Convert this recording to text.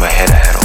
my head, I had